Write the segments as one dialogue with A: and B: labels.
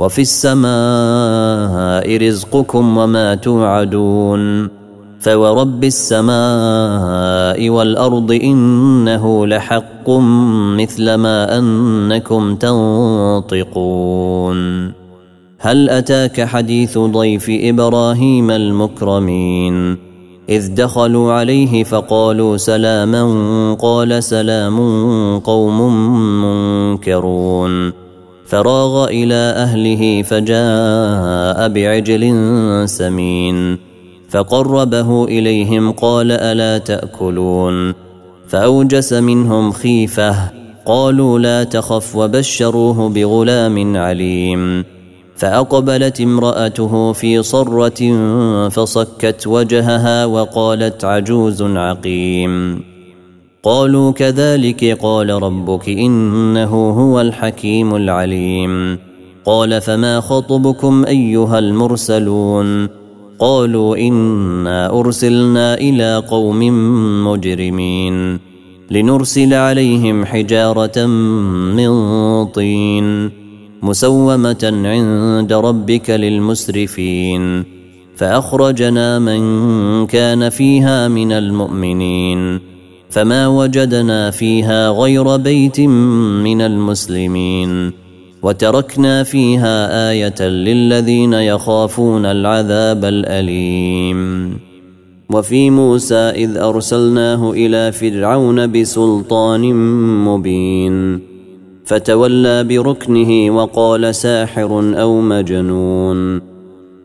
A: وفي السماء رزقكم وما توعدون فورب السماء والأرض إنه لحق مثل ما أنكم تنطقون. هل أتاك حديث ضيف إبراهيم المكرمين؟ إذ دخلوا عليه فقالوا سلاما قال سلام قوم منكرون. فراغ إلى أهله فجاء بعجل سمين فقربه إليهم قال ألا تأكلون؟ فأوجس منهم خيفة قالوا لا تخف وبشروه بغلام عليم. فأقبلت امرأته في صرة فصكت وجهها وقالت عجوز عقيم. قالوا كذلك قال ربك إنه هو الحكيم العليم. قال فما خطبكم أيها المرسلون؟ قالوا إنا أرسلنا إلى قوم مجرمين لنرسل عليهم حجارة من طين مسومة عند ربك للمسرفين. فأخرجنا من كان فيها من المؤمنين. فما وجدنا فيها غير بيت من المسلمين. وتركنا فيها آية للذين يخافون العذاب الأليم. وفي موسى إذ أرسلناه إلى فرعون بسلطان مبين. فتولى بركنه وقال ساحر أو مجنون.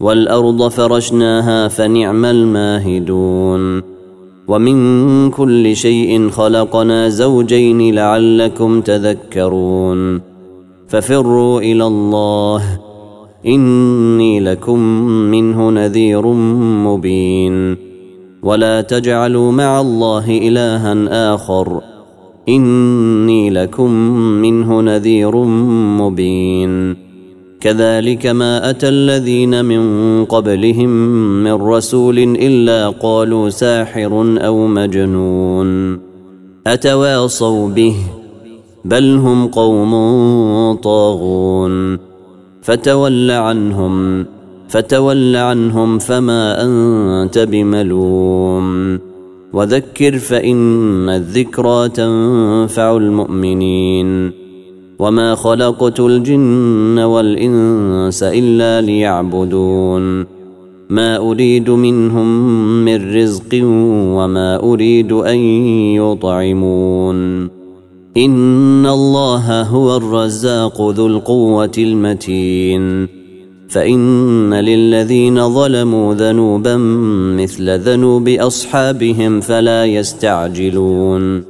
A: والأرض فرشناها فنعم الماهدون. ومن كل شيء خلقنا زوجين لعلكم تذكرون. ففروا إلى الله. إني لكم منه نذير مبين. ولا تجعلوا مع الله إلها آخر. إني لكم منه نذير مبين. كذلك ما أتى الذين من قبلهم من رسول إلا قالوا ساحر أو مجنون أتواصوا به بل هم قوم طاغون فتول عنهم فتول عنهم فما أنت بملوم وذكر فإن الذكرى تنفع المؤمنين وما خلقت الجن والانس الا ليعبدون ما اريد منهم من رزق وما اريد ان يطعمون ان الله هو الرزاق ذو القوه المتين فان للذين ظلموا ذنوبا مثل ذنوب اصحابهم فلا يستعجلون